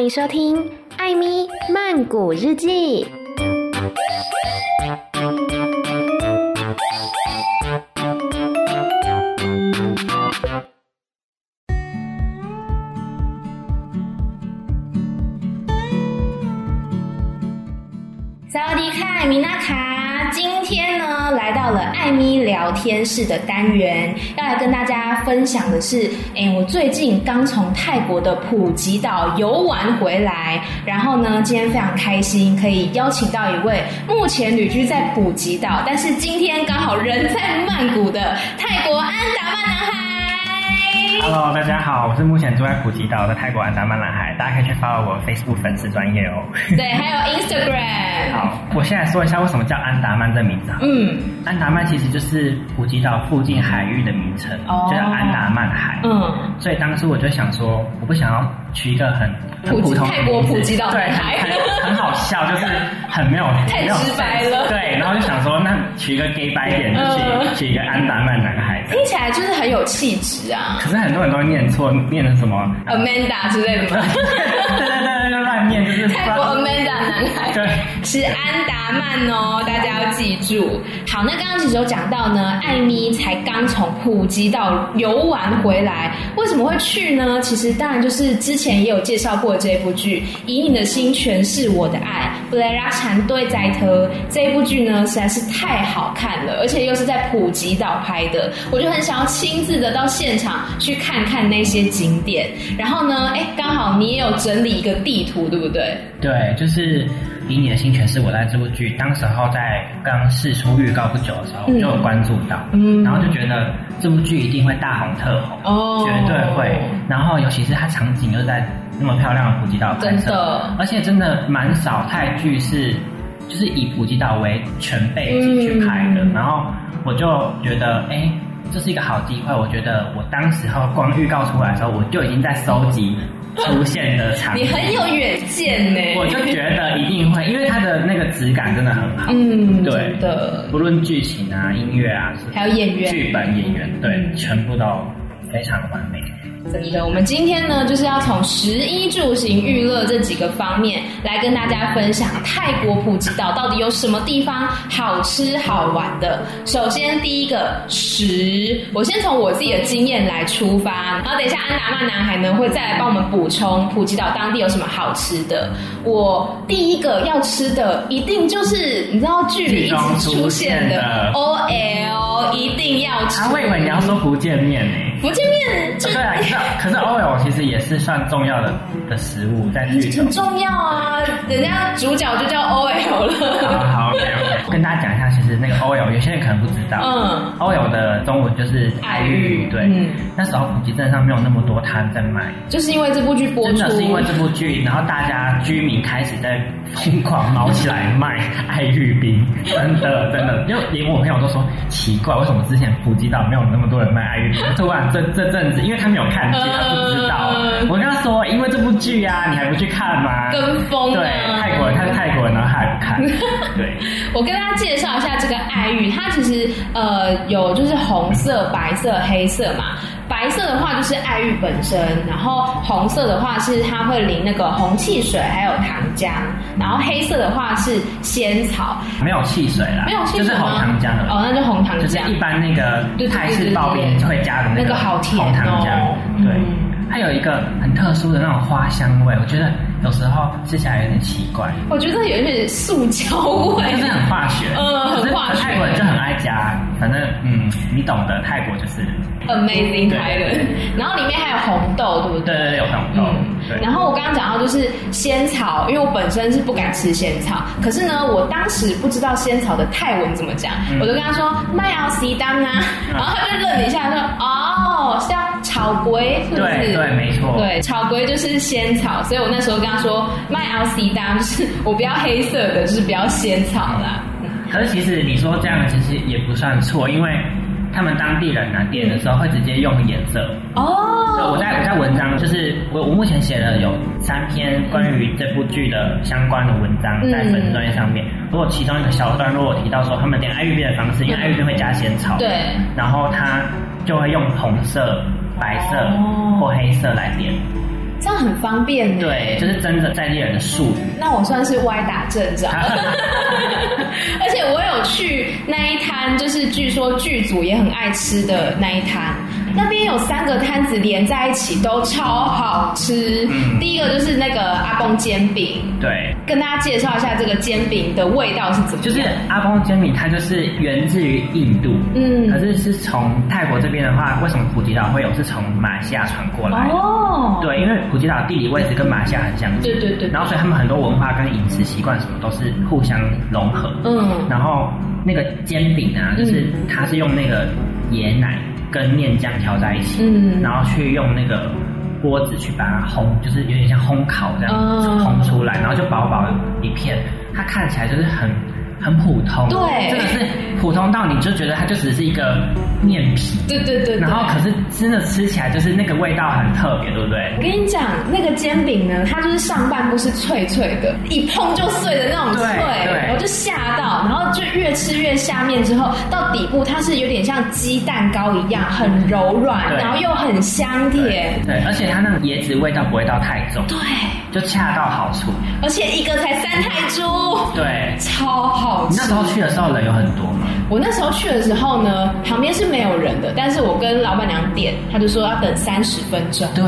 欢迎收听《艾咪曼谷日记》。天室的单元，要来跟大家分享的是，哎，我最近刚从泰国的普吉岛游玩回来，然后呢，今天非常开心，可以邀请到一位目前旅居在普吉岛，但是今天刚好人在曼谷的泰国安达曼男孩。Hello，大家好，我是目前住在普吉岛的泰国安达曼男孩，大家可以去 follow 我 Facebook 粉丝专业哦。对，还有 Instagram。好，我先来说一下为什么叫安达曼这名字。嗯，安达曼其实就是普吉岛附近海域的名称，哦、就叫安达曼海。嗯，所以当初我就想说，我不想要取一个很很普通泰国普吉岛对，很很好笑，就是很没有太直白了。对，然后就想说，那取一个 gay 白一点，就取、嗯、取一个安达曼男孩，听起来就是很有气质啊。可是很多人都会念错，念成什么 Amanda 之类的。念，就是泰国 Amanda 男孩。对，是安达曼哦，大家要记住。好，那刚刚其实有讲到呢，艾咪才刚从普吉岛游玩回来，为什么会去呢？其实当然就是之前也有介绍过这部剧《以你的心诠释我的爱》布莱拉产队在特这一部剧呢，实在是太好看了，而且又是在普吉岛拍的，我就很想要亲自的到现场去看看那些景点。然后呢，哎，刚好你也有整理一个地图，对不对？对，就是。以你的心诠释我的爱这部剧，当时候在刚释出预告不久的时候，我就有关注到，嗯，然后就觉得这部剧一定会大红特红，哦，绝对会。然后尤其是它场景又在那么漂亮的普吉岛拍摄，而且真的蛮少泰剧是就是以普吉岛为全背景去拍的。嗯、然后我就觉得，哎、欸，这是一个好机会。我觉得我当时候光预告出来的时候，我就已经在收集。出现的场景，你很有远见呢。我就觉得一定会，因为它的那个质感真的很好。嗯，对。的，不论剧情啊、音乐啊，还有演员、剧本、演员，对，嗯、全部都非常完美。真的，我们今天呢，就是要从食衣住行娱乐这几个方面来跟大家分享泰国普吉岛到底有什么地方好吃好玩的。首先，第一个食，我先从我自己的经验来出发，然后等一下安达曼男孩呢会再来帮我们补充普吉岛当地有什么好吃的。我第一个要吃的一定就是你知道剧里一直出现的 OL，一定要吃。我以为你要说福建面呢？福建面，对啊，可是 OL 其实也是算重要的的食物，在剧中很重要啊，人家主角就叫 OL 了。好，好，OK OK，跟大家讲一下，其实那个 OL 有些人可能不知道，嗯，OL 的中文就是爱玉，对，嗯，那时候普吉镇上没有那么多摊在卖，就是因为这部剧播出，真的是因为这部剧，然后大家居民开始在疯狂毛起来卖爱玉冰，真的真的，因为连我朋友都说奇怪，为什么之前普吉岛没有那么多人卖爱玉冰，突然。这这阵子，因为他没有看剧，他不知道。我跟他说，因为这部剧呀、啊，你还不去看吗？跟风、啊。对，泰国人他是泰国人，然后他还不看。对。我跟大家介绍一下这个爱玉，它其实呃有就是红色、白色、黑色嘛。白色的话就是爱玉本身，然后红色的话是它会淋那个红汽水，还有糖浆，然后黑色的话是仙草，没有汽水啦，没有汽水，就是红糖浆的哦，那就红糖浆，就是一般那个泰式刨冰会加的那个红糖浆，对。它有一个很特殊的那种花香味，我觉得有时候吃起来有点奇怪。我觉得有一点塑胶味，就是很化学。呃，很化学。泰国人就很爱加，反正嗯，你懂得，泰国就是 amazing 泰人。然后里面还有红豆，对不对？对对对，有红豆。嗯，对。然后我刚刚讲到就是仙草，因为我本身是不敢吃仙草，可是呢，我当时不知道仙草的泰文怎么讲，我就跟他说麦奥西当啊，然后他就愣了一下，说哦，是要草龟，是不是？对，没错。对，草龟就是仙草，所以我那时候跟他说卖 LC 单，就是我不要黑色的，就是不要仙草啦。可是其实你说这样其实也不算错，因为他们当地人呢点的时候会直接用颜色。哦。所以我在我在文章，就是我我目前写了有三篇关于这部剧的相关的文章在粉丝专业上面。如果其中一个小段落我提到说他们点爱玉冰的方式，因为爱玉冰会加仙草，对，然后他就会用红色。白色或黑色来点，这样很方便。对，就是真的在地人的术语。那我算是歪打正着，而且我有去那一摊，就是据说剧组也很爱吃的那一摊。那边有三个摊子连在一起，都超好吃。嗯，第一个就是那个阿公煎饼。对，跟大家介绍一下这个煎饼的味道是怎么。就是阿公煎饼，它就是源自于印度。嗯，可是是从泰国这边的话，为什么普吉岛会有？是从马来西亚传过来。哦，对，因为普吉岛地理位置跟马来西亚很相近。对对对。然后所以他们很多文化跟饮食习惯什么都是互相融合。嗯。然后那个煎饼啊，就是它是用那个椰奶。跟面酱调在一起，嗯，然后去用那个锅子去把它烘，就是有点像烘烤这样烘出来，然后就薄薄一片，它看起来就是很。很普通，对，真的是普通到你就觉得它就只是一个面皮，对对对，对，然后可是真的吃起来就是那个味道很特别，对不对？我跟你讲，那个煎饼呢，它就是上半部是脆脆的，一碰就碎的那种脆，我就吓到，然后就越吃越下面之后，到底部它是有点像鸡蛋糕一样，很柔软，然后又很香甜，对，而且它那个椰子味道不会到太重，对，就恰到好处，而且一个才三泰铢，对，超好。你那时候去的时候人有很多吗？我那时候去的时候呢，旁边是没有人的，但是我跟老板娘点，他就说要等三十分钟。对，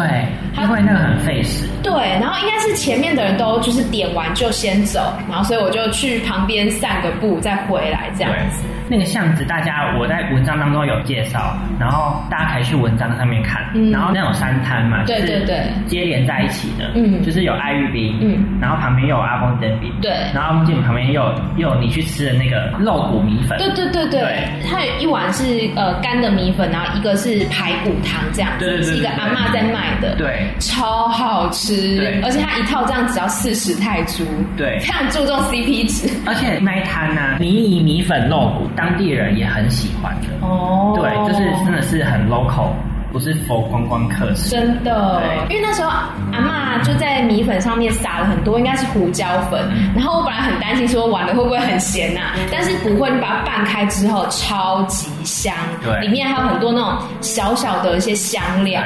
因为那个很费时。对，然后应该是前面的人都就是点完就先走，然后所以我就去旁边散个步再回来这样子。那个巷子，大家我在文章当中有介绍，然后大家可以去文章上面看。嗯。然后那种三摊嘛，对对对，接连在一起的，嗯，就是有爱玉饼，嗯，然后旁边又有阿公煎饼，对，然后阿公煎饼旁边又有又有你去吃的那个肉骨米粉，对对对对，它有一碗是呃干的米粉，然后一个是排骨汤这样子，是一个阿妈在卖的，对，超好吃，对，而且它一套这样只要四十泰铢，对，非常注重 CP 值，而且那一摊呢，米米米粉肉骨，当地人也很喜欢的哦，对，就是真的是很 local。不是佛观光客吃，真的。因为那时候阿妈就在米粉上面撒了很多，应该是胡椒粉。嗯、然后我本来很担心说完了会不会很咸呐、啊，但是不会，你把它拌开之后超级香。对，里面还有很多那种小小的一些香料。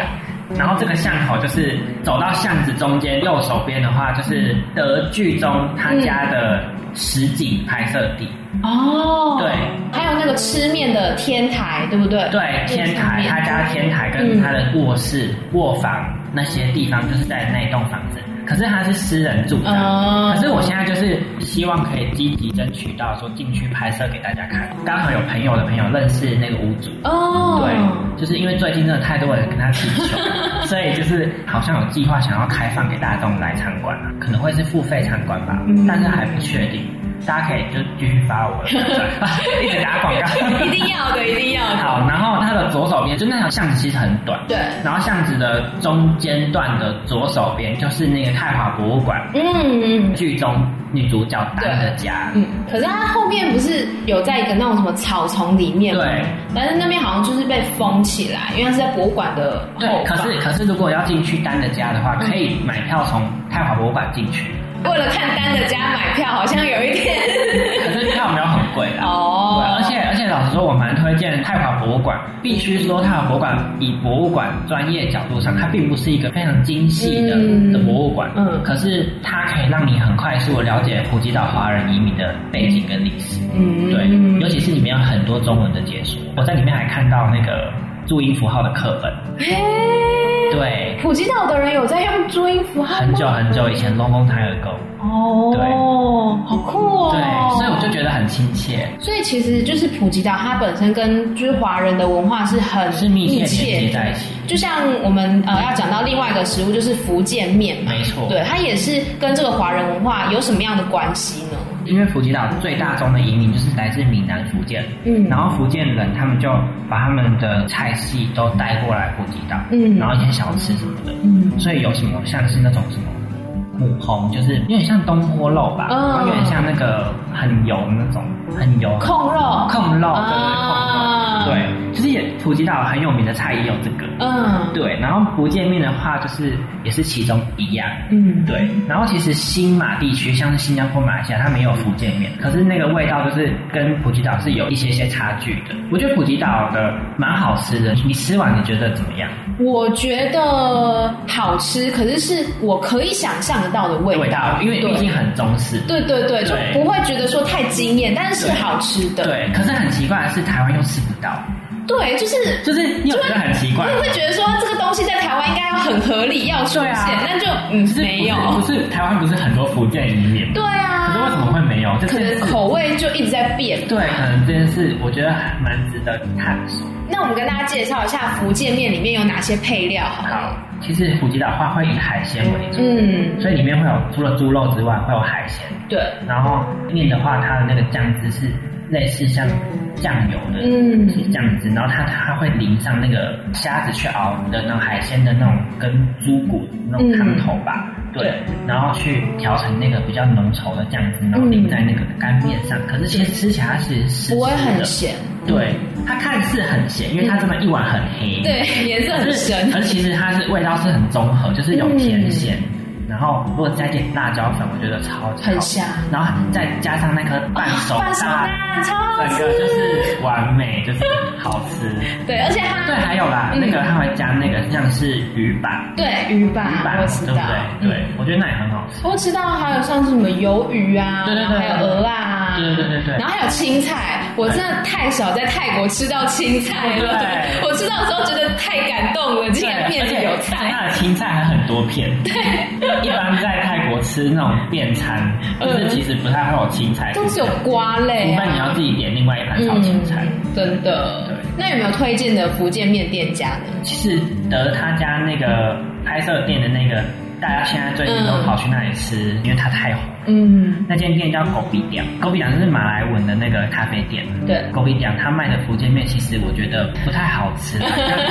然后这个巷口就是走到巷子中间右手边的话，就是德聚中他家的实景拍摄地。哦，对，还有那个吃面的天台，对不对？对，天台，他家天台跟他的卧室、卧房那些地方，就是在那栋房子。可是他是私人住宅，可是我现在就是希望可以积极争取到说进去拍摄给大家看。刚好有朋友的朋友认识那个屋主，哦，对，就是因为最近真的太多人跟他踢球，所以就是好像有计划想要开放给大众来参观啊，可能会是付费参观吧，但是还不确定。大家可以就继续发我的，一直打广告，一定要的，一定要的。好，然后它的左手边就那条巷子其实很短，对。然后巷子的中间段的左手边就是那个泰华博物馆，嗯嗯，剧中女主角丹的家，嗯。可是它后面不是有在一个那种什么草丛里面吗？对。但是那边好像就是被封起来，因为是在博物馆的后。对，可是可是如果要进去丹的家的话，可以买票从泰华博物馆进去。为了看单的家买票，好像有一点。可是票没有很贵啦。哦。而且而且，老实说，我蛮推荐泰华博物馆。必须说，泰华博物馆以博物馆专业角度上，它并不是一个非常精细的、嗯、的博物馆。嗯。可是它可以让你很快速的了解普吉岛华人移民的背景跟历史。嗯。对，尤其是里面有很多中文的解说。我在里面还看到那个注音符号的课本。嘿。对，普吉岛的人有在用注音符号很久很久以前，long long time ago。哦，对，好酷哦。对，所以我就觉得很亲切。所以其实就是普吉岛，它本身跟就是华人的文化是很是密切连接在一起。就像我们呃要讲到另外一个食物，就是福建面嘛，没错。对，它也是跟这个华人文化有什么样的关系呢？因为普吉岛最大宗的移民就是来自闽南福建，嗯，然后福建人他们就把他们的菜系都带过来普吉岛，嗯，然后一些小吃什么的，嗯，所以有什么像是那种什么母红，就是有点像东坡肉吧，然后有点像那个很油那种很油。控肉，控肉，对对对，控肉，对。就是也普吉岛很有名的菜也有这个，嗯，对。然后福建面的话，就是也是其中一样，嗯，对。然后其实新马地区，像是新加坡、马来西亚，他们也有福建面，可是那个味道就是跟普吉岛是有一些些差距的。我觉得普吉岛的蛮好吃的，你吃完你觉得怎么样？我觉得好吃，可是是我可以想象得到的味道，味道因为毕竟很中式。对对对，就不会觉得说太惊艳，但是是好吃的。对，可是很奇怪的是，台湾又吃不到。对，就是就是，你觉得很奇怪，你会觉得说这个东西在台湾应该要很合理要出现，那就嗯没有，不是台湾不是很多福建移民？对啊，可是为什么会没有？可能口味就一直在变。对，可能这件事我觉得还蛮值得探索。那我们跟大家介绍一下福建面里面有哪些配料好。好，其实普吉岛话会以海鲜为主，嗯，所以里面会有除了猪肉之外会有海鲜。对，然后面的话，它的那个酱汁是。类似像酱油的嗯，这样子，然后它它会淋上那个虾子去熬的那种海鲜的那种跟猪骨那种汤头吧，嗯、对，然后去调成那个比较浓稠的酱汁，然后淋在那个干面上。可是其实吃起来它其实是不会很咸，对，它看似很咸，因为它这么一碗很黑，对，颜色很深，可是其实它是味道是很综合，就是有甜咸。嗯然后如果再点辣椒粉，我觉得超级很香。然后再加上那颗半熟蛋，超整个就是完美，就是好吃。对，而且它对还有啦，那个它会加那个像是鱼板，对鱼板，鱼板，对不对？对，我觉得那也很好吃。我吃到还有像是什么鱿鱼啊，对对对，还有鹅啊，对对对对。然后还有青菜，我真的太少在泰国吃到青菜了。对我吃到的时候觉得太感动了，竟然面里有菜。它的青菜还很多片。对。一般在泰国吃那种便餐，就是其实不太会有青菜，都是有瓜类，除非你要自己点另外一盘炒青菜。真的。对。那有没有推荐的福建面店家呢？其实得他家那个拍摄店的那个，大家现在最近都跑去那里吃，因为它太红。嗯，那间店叫狗鼻店，狗鼻店就是马来文的那个咖啡店。对，狗鼻店他卖的福建面其实我觉得不太好吃。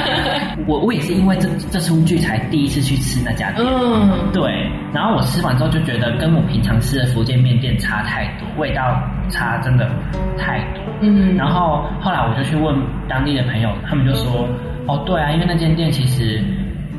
我我也是因为这这出剧才第一次去吃那家店。嗯，对。然后我吃完之后就觉得跟我平常吃的福建面店差太多，味道差真的太多。嗯。然后后来我就去问当地的朋友，他们就说：“哦，对啊，因为那间店其实。”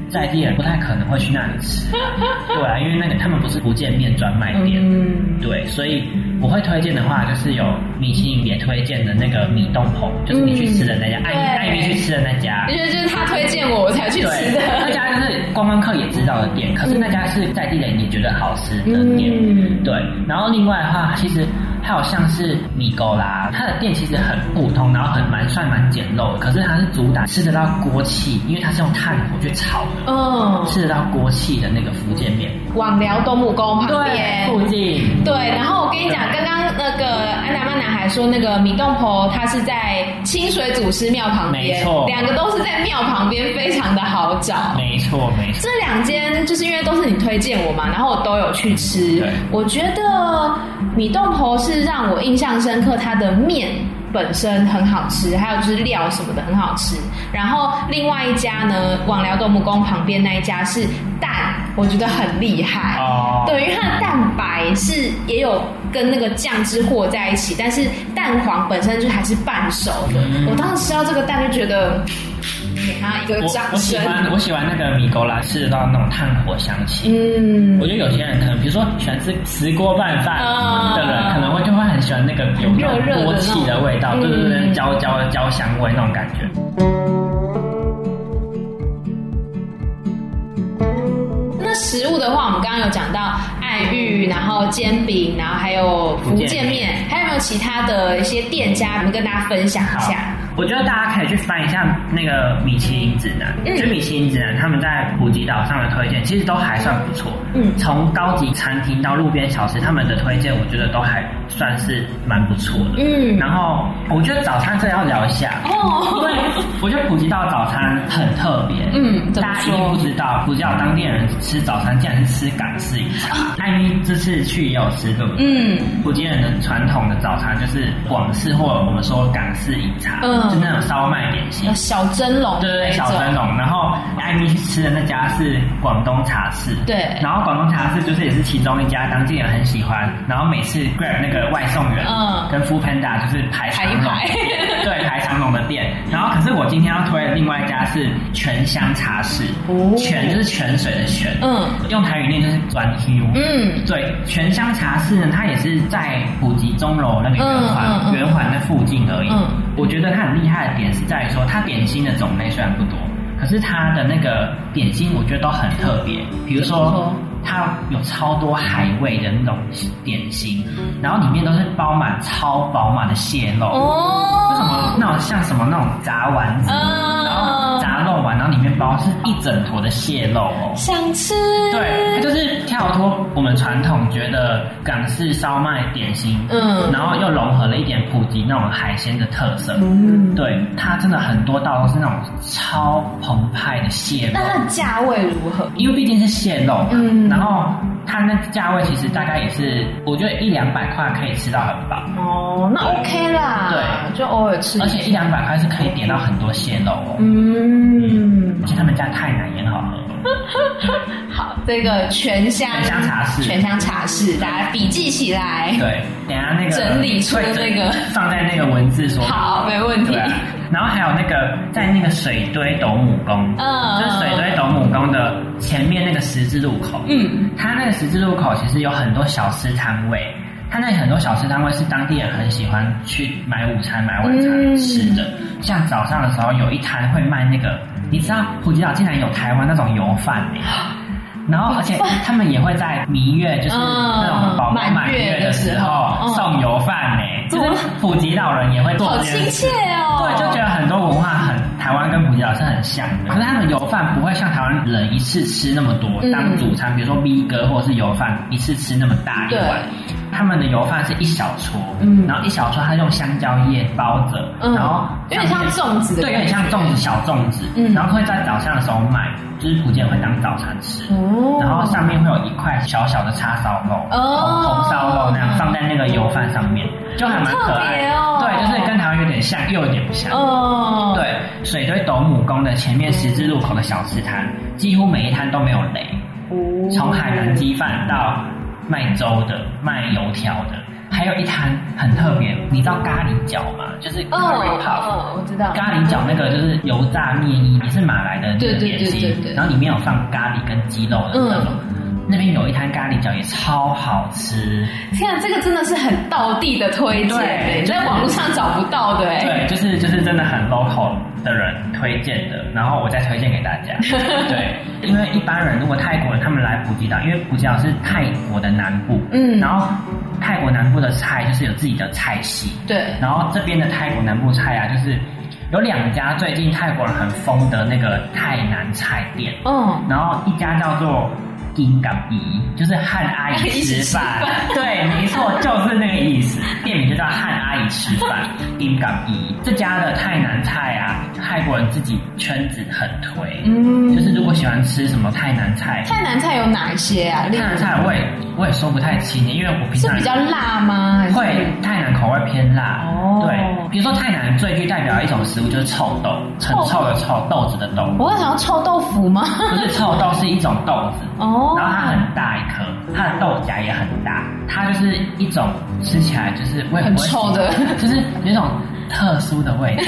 在地人不太可能会去那里吃，对啊，因为那个他们不是福建面专卖店，嗯，对，所以我会推荐的话，就是有米其林也推荐的那个米洞棚，就是你去吃的那家，艾艾米去吃的那家，因为就是他推荐我，我才去吃的，那家就是观光客也知道的店，可是那家是在地人也觉得好吃的店，嗯，对，然后另外的话，其实。还有像是米糕啦，它的店其实很普通，然后很蛮算蛮简陋，可是它是主打吃得到锅气，因为它是用炭火去炒的，嗯，吃得到锅气的那个福建面。网寮东木宫旁边附近，对。然后我跟你讲，刚刚那个安达曼男孩说那个米洞婆，它是在清水祖师庙旁边，没错，两个都是在庙旁边，非常的好找，没错没错。这两间就是因为都是你推荐我嘛，然后我都有去吃，对我觉得米洞婆是。是让我印象深刻，它的面本身很好吃，还有就是料什么的很好吃。然后另外一家呢，网寮斗木宫旁边那一家是蛋，我觉得很厉害。哦，对，因为它的蛋白是也有跟那个酱汁和在一起，但是蛋黄本身就还是半熟的。嗯、我当时吃到这个蛋就觉得。给他一个掌声。我喜欢我喜欢那个米糕啦，吃得到那种炭火香气。嗯，我觉得有些人可能，比如说喜欢吃石锅拌饭的人，可能会就会很喜欢那个有锅气的味道，对对对，焦焦的焦香味那种感觉。那食物的话，我们刚刚有讲到爱玉，然后煎饼，然后还有福建面，还有没有其他的一些店家，我们跟大家分享一下？我觉得大家可以去翻一下那个米其林指南，嗯、就米其林指南他们在普吉岛上的推荐，其实都还算不错。嗯，从高级餐厅到路边小吃，他们的推荐我觉得都还算是蛮不错的。嗯，然后我觉得早餐这要聊一下哦，因为我觉得普吉岛早餐很特别。嗯，大家一定不知道，普吉岛当地人吃早餐竟然是吃港式饮茶。艾咪、嗯、这次去也有吃，对不对？嗯，普吉人的传统的早餐就是广式或者我们说港式饮茶。嗯。就那种烧麦点心，小蒸笼，对对对，小蒸笼。然后艾米去吃的那家是广东茶室，对，然后广东茶室就是也是其中一家当地人很喜欢，然后每次 Grab 那个外送员，嗯，跟 Foodpanda 就是排长龙，排。排 对，排长龙的店。然后可是我今天要推的另外一家是泉香茶室，哦，泉就是泉水的泉，嗯，用台语念就是转 Q，嗯，对，泉香茶室呢，它也是在普吉钟楼那个圆环圆环的附近而已。嗯，我觉得它很厉害的点是在于说，它点心的种类虽然不多。可是它的那个点心，我觉得都很特别。比如说，它有超多海味的那种点心，然后里面都是包满超饱满的蟹肉。哦，为什么那种像什么那种炸丸子，然后炸肉丸，然后里面包是一整坨的蟹肉哦。想吃。对，它就是跳脱我们传统觉得港式烧麦点心，嗯，然后又融合了一点普及那种海鲜的特色。嗯，对，它真的很多道都是那种超。澎湃的蟹肉，那它的价位如何？因为毕竟是蟹肉，嗯，然后它那价位其实大概也是，我觉得一两百块可以吃到很饱。哦，那 OK 啦，对，就偶尔吃。而且一两百块是可以点到很多蟹肉哦。嗯，而且他们家太奶也很好喝。好，这个全香全香茶室，全香茶室，大家笔记起来。对，等下那个整理出那个放在那个文字说。好，没问题。然后还有那个在那个水堆斗母宫，嗯，就是水堆斗母宫的前面那个十字路口，嗯，它那个十字路口其实有很多小吃摊位，它那很多小吃摊位是当地人很喜欢去买午餐、买晚餐吃的。嗯、像早上的时候有一摊会卖那个，你知道普吉岛竟然有台湾那种油饭哎。然后，而且他们也会在蜜月，就是那种宝宝满月的时候送油饭呢。就是普吉岛人也会做，好亲切哦。对，就觉得很多文化很台湾跟普吉岛是很像的。可是他们油饭不会像台湾人一次吃那么多当主餐，比如说米哥或者是油饭一次吃那么大一碗。他们的油饭是一小撮，嗯，然后一小撮，它用香蕉叶包着，然后有点像粽子的，对，有点像粽子小粽子，嗯，然后会在早上的时候卖。就是福建会当早餐吃，哦、然后上面会有一块小小的叉烧肉，哦、红烧肉那样放在那个油饭上面，就还蛮可爱。哦、对，就是跟台湾有点像，又有点不像。哦，对，水堆斗母宫的前面十字路口的小吃摊，几乎每一摊都没有雷。哦，从海南鸡饭到卖粥的、卖油条的。还有一摊很特别，你知道咖喱饺吗？就是 curry puff，哦，我知道咖喱饺那个就是油炸面衣，也是马来的那个点心，然后里面有放咖喱跟鸡肉的那种。那边有一摊咖喱角也超好吃。天啊，这个真的是很道地的推荐，对，在网络上找不到的，对，就是就是真的很 local 的人推荐的，然后我再推荐给大家。对，因为一般人如果泰国人他们来普吉岛，因为普吉岛是泰国的南部，嗯，然后。泰国南部的菜就是有自己的菜系，对。然后这边的泰国南部菜啊，就是有两家最近泰国人很疯的那个泰南菜店，嗯。然后一家叫做金港姨，就是汉阿姨吃饭，对，没错，就是那个意思。店名就叫汉阿姨吃饭，金港姨。这家的泰南菜啊，泰国人自己圈子很推，嗯。就是如果喜欢吃什么泰南菜，泰南菜有哪一些啊？泰南菜我也。我也说不太清，因为我平常是比较辣吗？会，泰南口味偏辣。哦，对，比如说泰南最具代表的一种食物就是臭豆，很臭的臭，豆子的豆。我会想要臭豆腐吗？不是，臭豆是一种豆子。哦，然后它很大一颗，它的豆荚也很大，它就是一种吃起来就是味很臭的，就是有一种特殊的味道。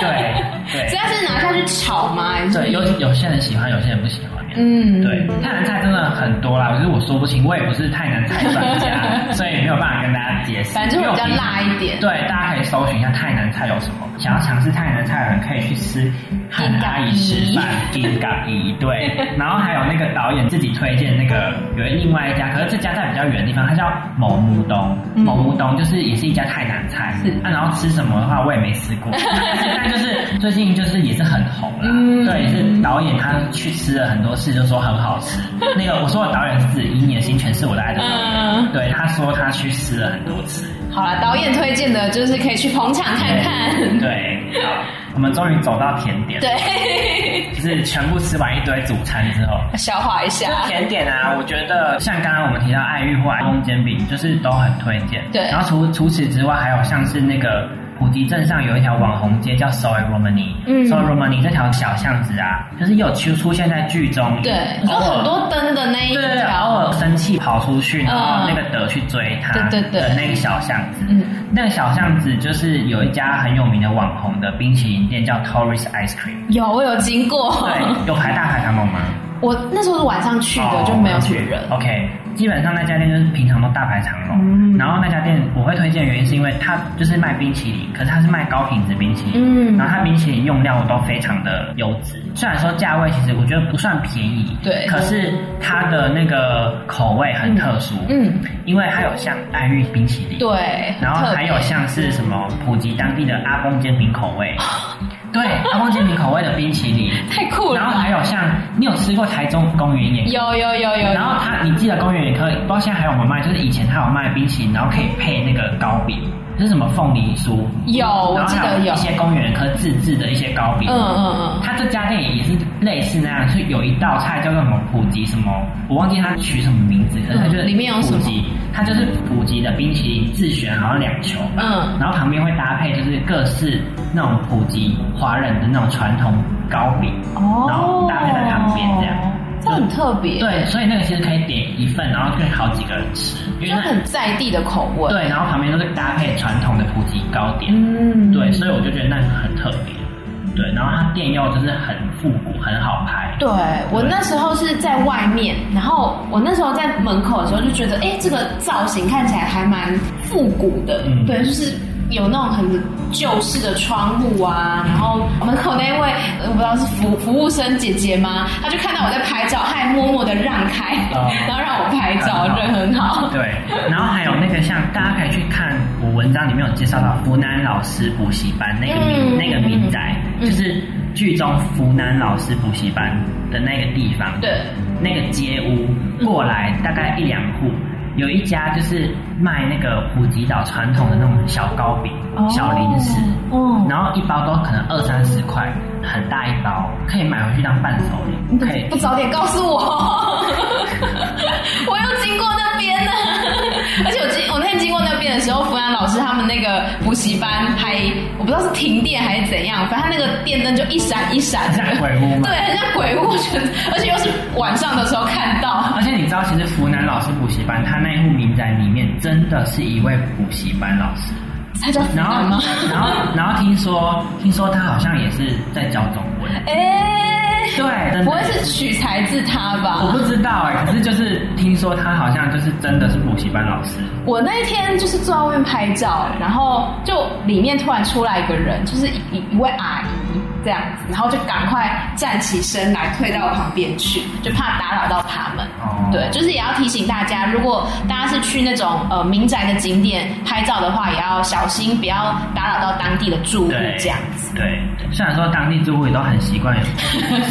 对 对，主要是拿下去炒吗？对，有有些人喜欢，有些人不喜欢。嗯，对，泰南菜真的很多啦，可是我说不清，我也不是泰南菜专家，所以没有办法跟大家解释。反正比较辣一点。对，大家可以搜寻一下泰南菜有什么。想要尝试泰南菜的人可以去吃汉阿姨吃饭，金港姨。对，然后还有那个导演自己推荐那个有另外一家，可是这家在比较远的地方，它叫某木东。某木东就是也是一家泰南菜。是。啊，然后吃什么的话，我也没吃过。但就是最近就是也是很红啦。对，是导演他去吃了很多次，就说很好吃。那个我说的导演是以你的心诠释我的爱的导演。对，他说他去吃了很多次。好了，导演推荐的就是可以去捧场看看。对，我们终于走到甜点。对，就是全部吃完一堆主餐之后，消化一下。甜点啊，我觉得像刚刚我们提到爱玉或爱丰煎饼，就是都很推荐。对，然后除除此之外，还有像是那个普吉镇上有一条网红街叫 Soy Romani，嗯，Soy Romani 这条小巷子啊，就是有出出现在剧中，对，有很多灯的那一条，对，偶尔生气跑出去，然后那个德去追他，对对对，的那个小巷子，嗯，那个小巷子就是有一家很有名的网红的冰淇淋店叫 Tourist Ice Cream，有，我有经过，对，有排大排长龙吗？我那时候是晚上去的，就没有什么人。OK，基本上那家店就是平常都大排长龙。嗯，然后那家店我会推荐的原因是因为它就是卖冰淇淋，可是它是卖高品质冰淇淋。嗯，然后它冰淇淋用料都非常的优质，虽然说价位其实我觉得不算便宜，对，可是它的那个口味很特殊。嗯，因为它有像爱玉冰淇淋，对，然后还有像是什么普及当地的阿公煎饼口味。对，阿公煎饼口味的冰淇淋 太酷了。然后还有像你有吃过台中公园眼科？有有有有。然后他，你记得公园眼科，不知道现在还有没有卖？就是以前他有卖冰淇淋，然后可以配那个糕饼，就是什么凤梨酥。有，我记得有。一些公园眼科自制的一些糕饼。嗯嗯嗯。他这家店也是类似那样，是有一道菜叫做什么普吉什么，我忘记他取什么名字，可是他就是里面有什么？它就是普吉的冰淇淋自选，好像两球吧。嗯，然后旁边会搭配就是各式那种普及华人的那种传统糕饼，哦，然后搭配在旁边这样，这很特别。对，所以那个其实可以点一份，然后可以好几个人吃，因为很在地的口味。对，然后旁边都是搭配传统的普及糕点。嗯，对，所以我就觉得那个很特别。对，然后它店又就是很复古，很好拍。对，我那时候是在外面，然后我那时候在门口的时候就觉得，哎，这个造型看起来还蛮复古的。嗯，对，就是。有那种很旧式的窗户啊，然后门口那位我不知道是服服务生姐姐吗？她就看到我在拍照，她还默默的让开，哦、然后让我拍照，人很好。对，然后还有那个像大家可以去看我文章里面有介绍到湖南老师补习班那个民、嗯、那个民宅，嗯、就是剧中湖南老师补习班的那个地方，对，那个街屋过来大概一两户。有一家就是卖那个普吉岛传统的那种小糕饼、oh, 小零食，哦，oh. 然后一包都可能二三十块，很大一包，可以买回去当伴手礼。可以不早点告诉我，我又经过那边呢，而且我今的时候，福南老师他们那个补习班还我不知道是停电还是怎样，反正他那个电灯就一闪一闪，像鬼屋吗？对，很像鬼屋，而且又是晚上的时候看到。而且你知道，其实福南老师补习班他那一户民宅里面真的是一位补习班老师，他叫福南吗？然后然后然后听说听说他好像也是在教中文，哎。对，不会是取材自他吧？我不知道哎，可是就是听说他好像就是真的是补习班老师。我那一天就是坐在外面拍照，然后就里面突然出来一个人，就是一一位阿姨这样子，然后就赶快站起身来退到旁边去，就怕打扰到他们。哦，对，就是也要提醒大家，如果大家是去那种呃民宅的景点拍照的话，也要小心，不要打扰到当地的住户这样子。对，对，虽然说当地住户也都很习惯。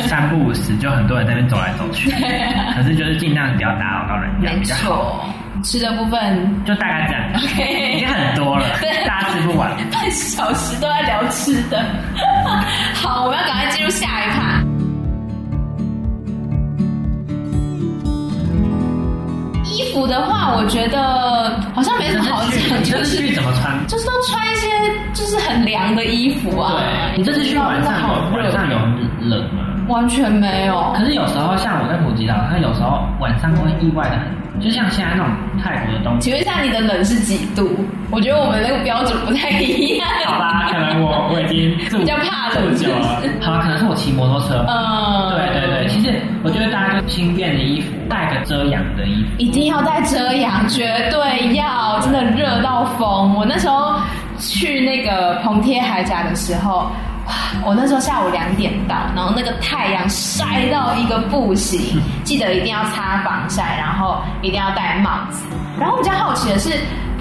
三不五时就很多人在那边走来走去，可是就是尽量不要打扰到人家比较好。吃的部分就大概这样，OK，已经很多了，对，大家吃不完，半小时都在聊吃的。好，我们要赶快进入下一趴。衣服的话，我觉得好像没什么好讲，就是去怎么穿，就是都穿一些就是很凉的衣服啊。对，你这次去晚上晚上有冷吗？完全没有。可是有时候像我在普吉岛，它有时候晚上会意外的很，就像现在那种泰国的东西。请问一下，你的冷是几度？我觉得我们那个标准不太一样。好吧，可能我我已经比较怕冷久了。好，可能是我骑摩托车。嗯，对对对。其实我觉得大家就轻便的衣服，带个遮阳的衣服，一定要带遮阳，绝对要，真的热到疯。我那时候去那个蓬贴海岬的时候。我那时候下午两点到，然后那个太阳晒到一个不行，记得一定要擦防晒，然后一定要戴帽子。然后我比较好奇的是，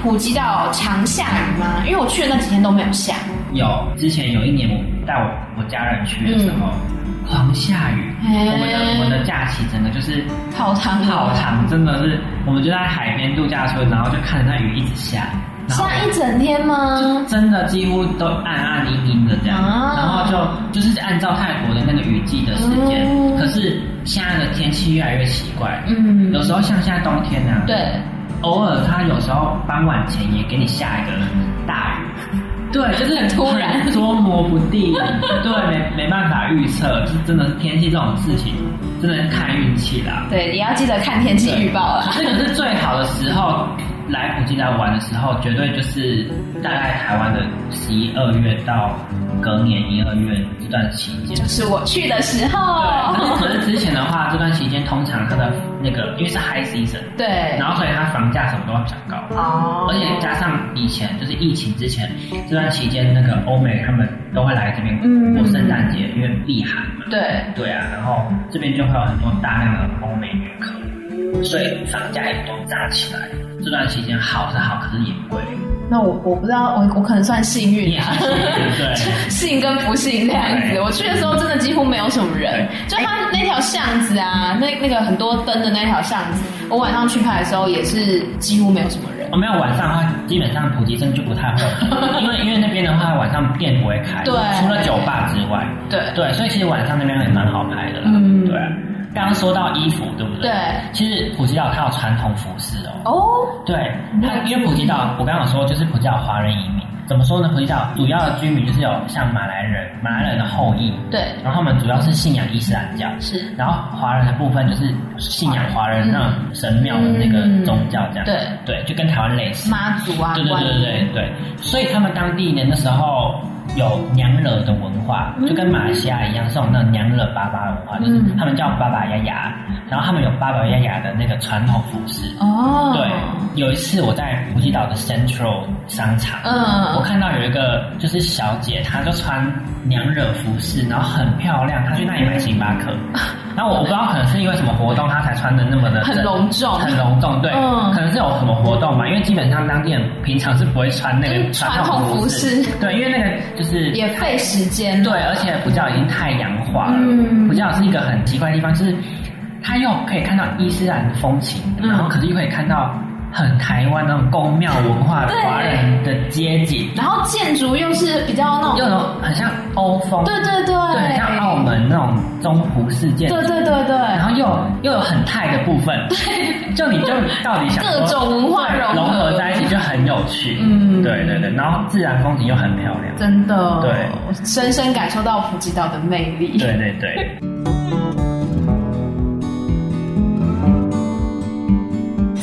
普吉岛常下雨吗？因为我去的那几天都没有下。有，之前有一年我带我我家人去的时候，嗯、狂下雨，欸、我们的我们的假期真的就是泡汤，泡汤，真的是，我们就在海边度假村，然后就看着那雨一直下。下一整天吗？真的几乎都暗暗阴阴的这样，啊、然后就就是按照泰国的那个雨季的时间。嗯、可是现在的天气越来越奇怪，嗯，有时候像现在冬天那样，对，偶尔它有时候傍晚前也给你下一个大雨，对，就是很突然，捉摸不定，对，没没办法预测，就真的是天气这种事情，真的是看运气啦。对，也要记得看天气预报了。这个是最好的时候。来普吉岛玩的时候，绝对就是大概台湾的十一二月到隔年一二月这段期间，就是我去的时候。对，可是之前的话，这段期间通常它的那个因为是 high season，对，然后所以它房价什么都会比较高哦，而且加上以前就是疫情之前这段期间，那个欧美他们都会来这边过圣诞节，因为避寒嘛。对对啊，然后这边就会有很多大量的欧美旅客，所以房价也都涨起来。这段期间好是好，可是也贵。那我我不知道，我我可能算幸运啊，对，幸跟不幸这样子。我去的时候真的几乎没有什么人，就他那条巷子啊，那那个很多灯的那条巷子，我晚上去拍的时候也是几乎没有什么人。我没有晚上的话，基本上普吉镇就不太会，因为因为那边的话晚上店不会开，对，除了酒吧之外，对。对，所以其实晚上那边还蛮好拍的啦，嗯，对。刚刚说到衣服，对不对？对，其实普吉岛它有传统服饰哦。哦，对，它因为普吉岛，我刚刚有说就是普吉岛华人移民，怎么说呢？普吉岛主要的居民就是有像马来人，马来人的后裔，对，然后他们主要是信仰伊斯兰教，是，然后华人的部分就是信仰华人那种神庙的那个宗教这样，对。对，就跟台湾类似，妈祖啊，对对对对对，所以他们当地人的时候。有娘惹的文化，就跟马来西亚一样，是有那种娘惹爸爸的文化，就是他们叫爸爸丫丫，然后他们有爸爸丫丫的那个传统服饰。哦，对，有一次我在普吉岛的 Central 商场，嗯，我看到有一个就是小姐，她就穿娘惹服饰，然后很漂亮，她去那里买星巴克。然后我我不知道，可能是因为什么活动，他才穿的那么的很隆重，很隆重。对，可能是有什么活动吧，因为基本上当地人平常是不会穿那个传统服饰。对，因为那个就是也费时间。对，而且普吉岛已经太洋化了。嗯，普吉岛是一个很奇怪的地方，就是他又可以看到伊斯兰的风情，然后可是又可以看到。很台湾那种宫庙文化的华人的街景，然后建筑又是比较那种，又有很像欧风，对对对，对，像澳门那种中葡式建筑，对对对对，然后又又有很泰的部分，对，就你就到底想各种文化融融合在一起就很有趣，嗯，对对对，然后自然风景又很漂亮，真的，对，我深深感受到普吉岛的魅力，对对对。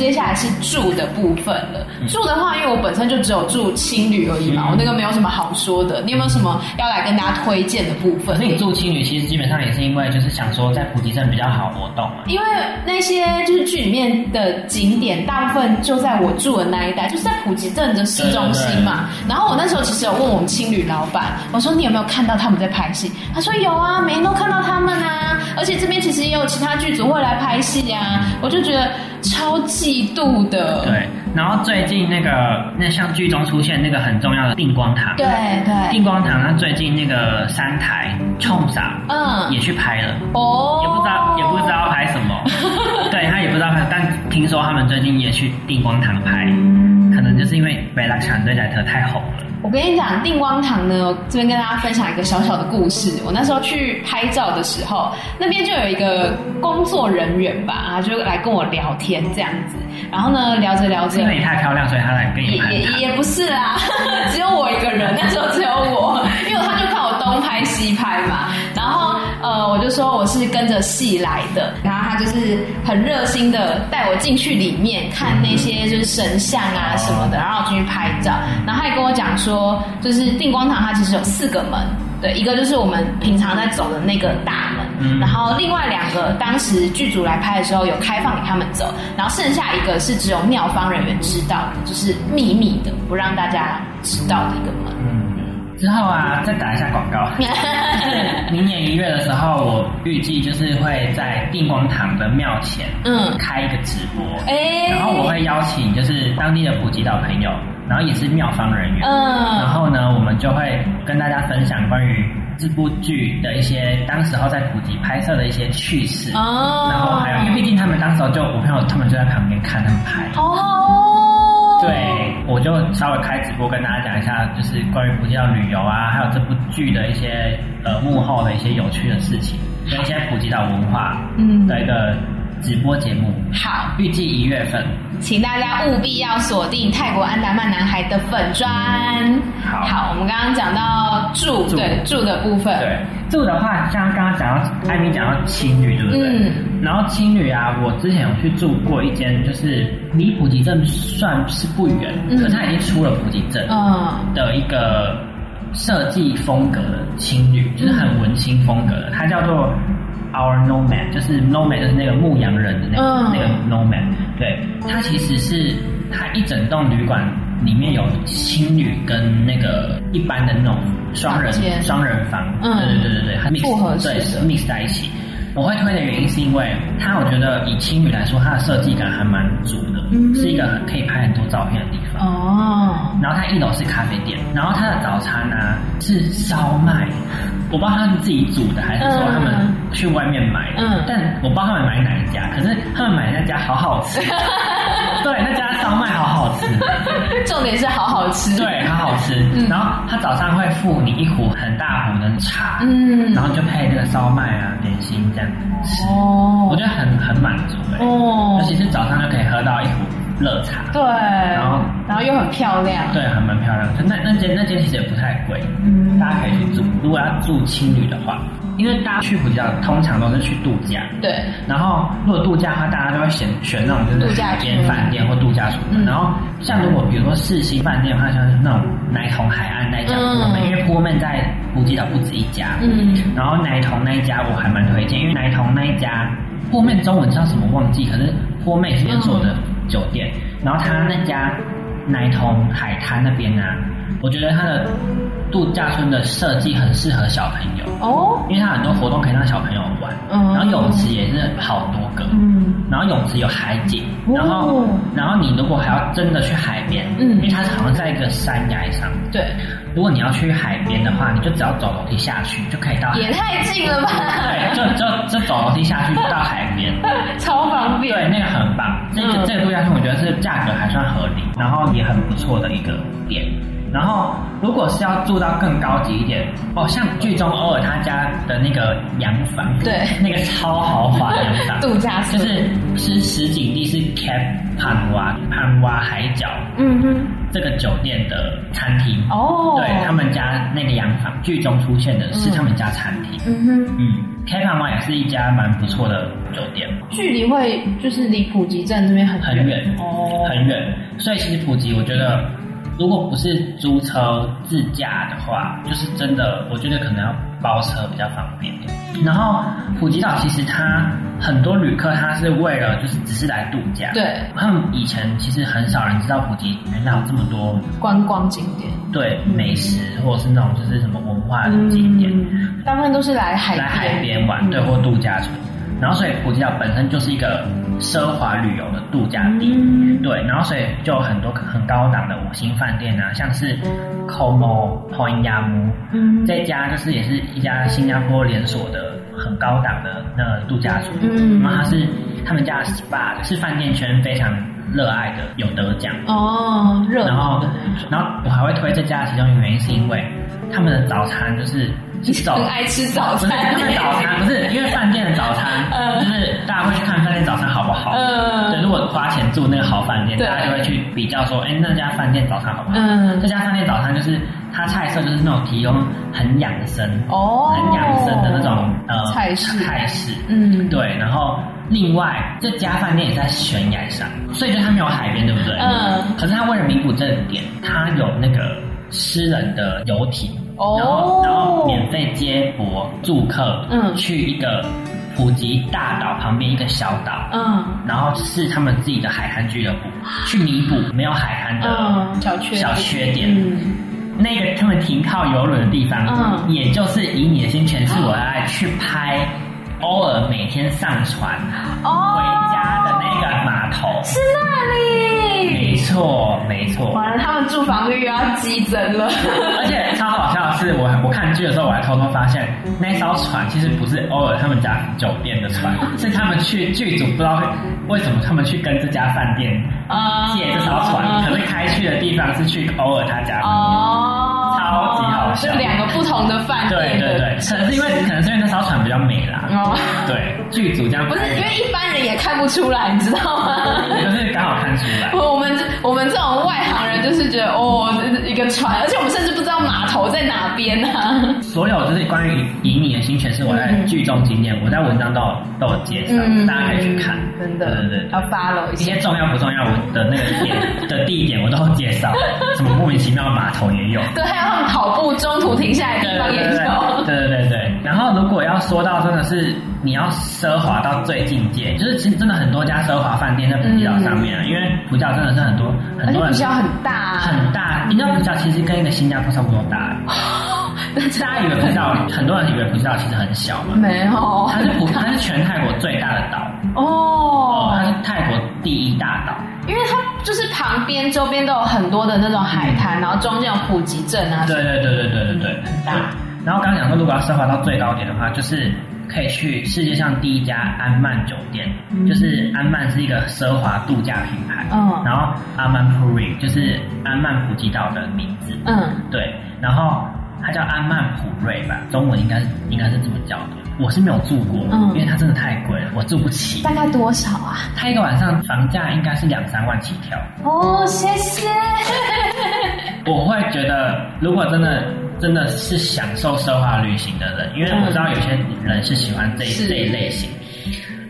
接下来是住的部分了。住的话，因为我本身就只有住青旅而已嘛，我那个没有什么好说的。你有没有什么要来跟大家推荐的部分？所以你住青旅，其实基本上也是因为就是想说在普吉镇比较好活动嘛。因为那些就是剧里面的景点，大部分就在我住的那一带，就是在普吉镇的市中心嘛。然后我那时候其实有问我们青旅老板，我说你有没有看到他们在拍戏？他说有啊，每天都看到他们啊。而且这边其实也有其他剧组会来拍戏啊。我就觉得超嫉妒的。对。然后最近那个那像剧中出现那个很重要的定光堂，对对，定光堂，他最近那个三台冲啥，嗯，也去拍了，哦，也不知道也不知道拍什么，对他也不知道拍，但听说他们最近也去定光堂拍，可能就是因为贝拉强对仔特太红了。我跟你讲，定光堂呢，这边跟大家分享一个小小的故事。我那时候去拍照的时候，那边就有一个工作人员吧，就来跟我聊天这样子。然后呢，聊着聊着，因为你太漂亮，所以他来跟你拍。也也不是啦，只有我一个人，那时候只有我，因为他就看我东拍西拍嘛。然后呃，我就说我是跟着戏来的，然后他就是很热心的带我进去里面看那些就是神像啊什么的，然后我进去拍照。然后他也跟我讲说，就是定光堂它其实有四个门。对，一个就是我们平常在走的那个大门，嗯、然后另外两个当时剧组来拍的时候有开放给他们走，然后剩下一个是只有庙方人员知道的，就是秘密的，不让大家知道的一个门。嗯，之后啊，再打一下广告，就 是明年一月的时候，我预计就是会在定光堂的庙前，嗯，开一个直播，哎，然后我会邀请就是当地的普吉岛朋友。然后也是庙方人员，嗯，然后呢，我们就会跟大家分享关于这部剧的一些当时候在普吉拍摄的一些趣事。哦，然后还有，因为毕竟他们当时候就我朋友他们就在旁边看他们拍，哦，对，我就稍微开直播跟大家讲一下，就是关于普吉岛旅游啊，还有这部剧的一些呃幕后的一些有趣的事情，跟一些普吉岛文化嗯的一个。直播节目。好，预计一月份，请大家务必要锁定泰国安达曼男孩的粉砖。好，好，我们刚刚讲到住，住对住的部分。对住的话，像刚刚讲到艾米讲到青旅，对不对？嗯。然后青旅啊，我之前有去住过一间，就是离普吉镇算是不远，嗯、可是它已经出了普吉镇的一个设计风格的青旅，就是很文青风格的，它叫做。Our Nomad 就是 Nomad 就是那个牧羊人的那个、嗯、那个 Nomad，对，它其实是它一整栋旅馆里面有青旅跟那个一般的那种双人双人房，嗯，对对对对对，它 mix 对 mix 在一起。我会推的原因是因为它，我觉得以青旅来说，它的设计感还蛮足的，嗯、是一个可以拍很多照片的地方。哦，然后它一楼是咖啡店，然后它的早餐呢、啊、是烧麦。我不知道他们自己煮的，还是说他们去外面买的。嗯，但我不知道他们买哪一家，可是他们买的那家好好吃。对，那家烧麦好好吃。重点是好好吃。对，好好吃。嗯、然后他早上会付你一壶很大壶的茶，嗯，然后就配那个烧麦啊、点心这样子吃。哦，我觉得很很满足哎。哦，尤其是早上就可以喝到一壶热茶。对，然后然后又很漂亮。对，还蛮漂亮。那那间那间其实也不太贵，嗯，大家可以去住。如果要住青旅的话，因为大家去普吉岛通常都是去度假，对。然后如果度假的话，大家都会选选那种就是海边饭店或度假村。嗯、然后像如果比如说四星饭店的话，像是那种奶桶海岸那家铺面，嗯、因为波面在普吉岛不止一家。嗯。然后奶桶那一家我还蛮推荐，因为奶桶那一家波面中文叫什么忘记，可是波面是连锁的酒店。然后他那家奈通海滩那边呢、啊，我觉得它的。度假村的设计很适合小朋友哦，因为它很多活动可以让小朋友玩，嗯，然后泳池也是好多个，嗯，然后泳池有海景，然后然后你如果还要真的去海边，嗯，因为它是好像在一个山崖上，对，如果你要去海边的话，你就只要走楼梯下去就可以到，也太近了吧？对，就就就走楼梯下去就到海边，超方便，对，那个很棒，这个这个度假村我觉得是价格还算合理，然后也很不错的一个点。然后，如果是要住到更高级一点，哦，像剧中偶尔他家的那个洋房，对，那个超豪华洋房，度假村。就是是实景地是 Cap 潘瓦潘瓦海角，嗯哼，这个酒店的餐厅。哦，对他们家那个洋房，剧中出现的是他们家餐厅，嗯。哼，嗯，Cap 潘瓦也是一家蛮不错的酒店，距离会就是离普吉镇这边很很远哦，很远，所以其实普吉我觉得。如果不是租车自驾的话，就是真的，我觉得可能要包车比较方便。然后普吉岛其实它很多旅客他是为了就是只是来度假，对，他们以前其实很少人知道普吉原来有这么多观光景点，对，美食或者是那种就是什么文化的景点，嗯、大部分都是来海来海边玩，对，或度假村。然后所以普吉岛本身就是一个奢华旅游的度假地，嗯、对，然后所以就有很多很高档的五星饭店啊，像是 Como Ponyamu，嗯，这家就是也是一家新加坡连锁的很高档的那个度假村，嗯，然后它是他们家的 SPA 是饭店圈非常热爱的，有得奖哦，热，然后然后我还会推这家，其中一个原因是因为他们的早餐就是。很爱吃早餐，不是因为早餐，不是因为饭店的早餐，就是大家会去看饭店早餐好。嗯，所以如果花钱住那个好饭店，大家就会去比较说，哎，那家饭店早餐好不好？嗯，这家饭店早餐就是它菜色就是那种提供很养生哦，很养生的那种呃菜式菜式。嗯，对。然后另外这家饭店也在悬崖上，所以就它没有海边，对不对？嗯。可是它为了弥补这一点，它有那个私人的游艇。然后，然后免费接驳住客，嗯，去一个普吉大岛旁边一个小岛，嗯，然后是他们自己的海滩俱乐部，去弥补没有海滩的小缺小缺点。嗯，那个他们停靠游轮的地方，嗯，也就是以你的心诠释我爱去拍，偶尔每天上船回家的那个是那里。没错，没错。完了，他们住房率要激增了。而且超好笑的是，我我看剧的时候，我还偷偷发现，那艘船其实不是偶尔他们家酒店的船，是他们去剧组不知道为什么他们去跟这家饭店借这艘船，可是开去的地方是去偶尔他家。哦，超级好好笑，就两个不同的饭店。对对对，可能是因为可能是因为那艘船比较美啦。哦，对，剧组这样不是因为一般人也看不出来，你知道吗？就是刚好看出来。我们我们这种外行人就是觉得哦，一个船，而且我们甚至不知道码头在哪边啊。所有就是关于以你的心诠释我在剧中经验，我在文章都有都有介绍，大家可以去看。真的，对对对，要 follow 一些重要不重要我的那个点 的地点，我都会介绍。什么莫名其妙的码头也有，对，还有他们跑步中途停下来的地方也有。对对对对。然后如果要说到真的是你要奢华到最境界，就是其实真的很多家奢华饭店在普吉岛上面啊，因为普吉岛真的是很多很多人。普吉岛很大，很大。你知道普吉岛其实跟一个新加坡差不多大。大家以为普吉岛，很多人以为普吉岛其实很小嘛？没有，它是普，它是全泰国最大的岛。哦，它是泰国第一大岛，因为它就是旁边周边都有很多的那种海滩，然后中间有普吉镇啊。对对对对对对对，很大。然后刚刚讲说，如果要奢华到最高点的话，就是可以去世界上第一家安曼酒店，就是安曼是一个奢华度假品牌。嗯，然后阿曼普瑞就是安曼普吉岛的名字。嗯，对，然后。它叫安曼普瑞吧，中文应该应该是这么叫的。我是没有住过，嗯，因为它真的太贵了，我住不起。大概多少啊？它一个晚上房价应该是两三万起跳。哦，谢谢。我会觉得，如果真的真的是享受奢华旅行的人，因为我知道有些人是喜欢这这一类型，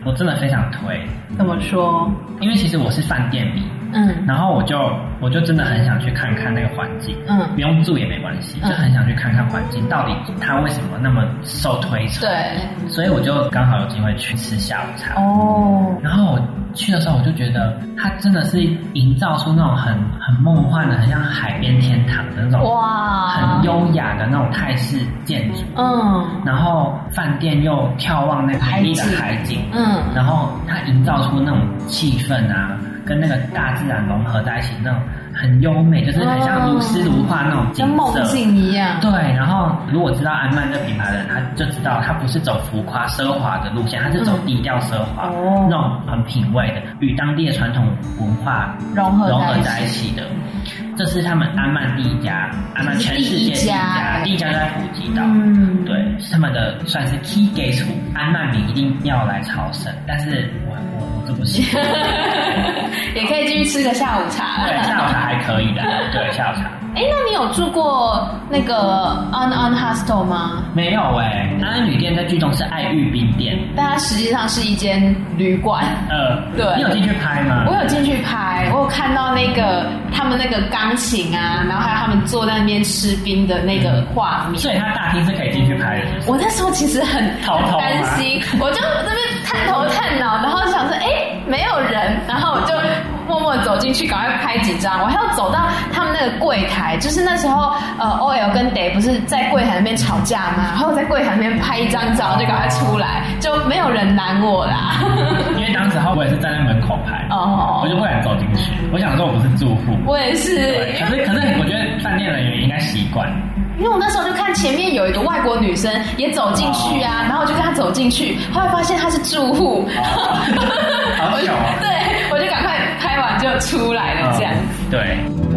我真的非常推。怎么说？因为其实我是饭店迷。嗯，然后我就我就真的很想去看看那个环境，嗯，不用住也没关系，就很想去看看环境到底它为什么那么受推崇。对，所以我就刚好有机会去吃下午茶。哦，然后我去的时候，我就觉得它真的是营造出那种很很梦幻的，很像海边天堂的那种哇，很优雅的那种泰式建筑。嗯，然后饭店又眺望那个美丽的海景，嗯，然后它营造出那种气氛啊。跟那个大自然融合在一起，那种很优美，就是很像如诗如画那种景色，像梦境一样。对，然后如果知道安曼这品牌的人，他就知道他不是走浮夸奢华的路线，他是走低调奢华，嗯、那种很品味的，与当地的传统文化融合融合在一起的。这是他们安曼第一家，安曼全世界第一家，第一家在普吉岛。嗯，对，是他们的算是 key gate，安曼你一定要来朝圣，但是我我我这不行。也可以继续吃个下午茶。对，下午茶还可以的。对，下午茶。哎，那你有住过那个 On On Hostel 吗？没有哎，安安旅店在剧中是爱玉冰店，但它实际上是一间旅馆。呃，对。你有进去拍吗？我有进去拍，我有看到那个他们那个钢琴啊，然后还有他们坐在那边吃冰的那个画面。所以它大厅是可以进去拍的。我那时候其实很担心，我就那边探头探脑，然后想说，哎，没有人，然后我就。默默走进去，赶快拍几张。我还要走到他们那个柜台，就是那时候，呃，OL 跟 Day 不是在柜台那边吵架吗？然后在柜台那边拍一张照，就赶快出来，就没有人拦我啦。因为当时候我也是站在门口拍，哦，我就不敢走进去。我想说我不是住户，我也是。可是可是，我觉得饭店人员应该习惯，因为我那时候就看前面有一个外国女生也走进去啊，然后我就跟她走进去，后来发现她是住户，好巧啊！对，我就赶快。拍完就出来了，这样子。对。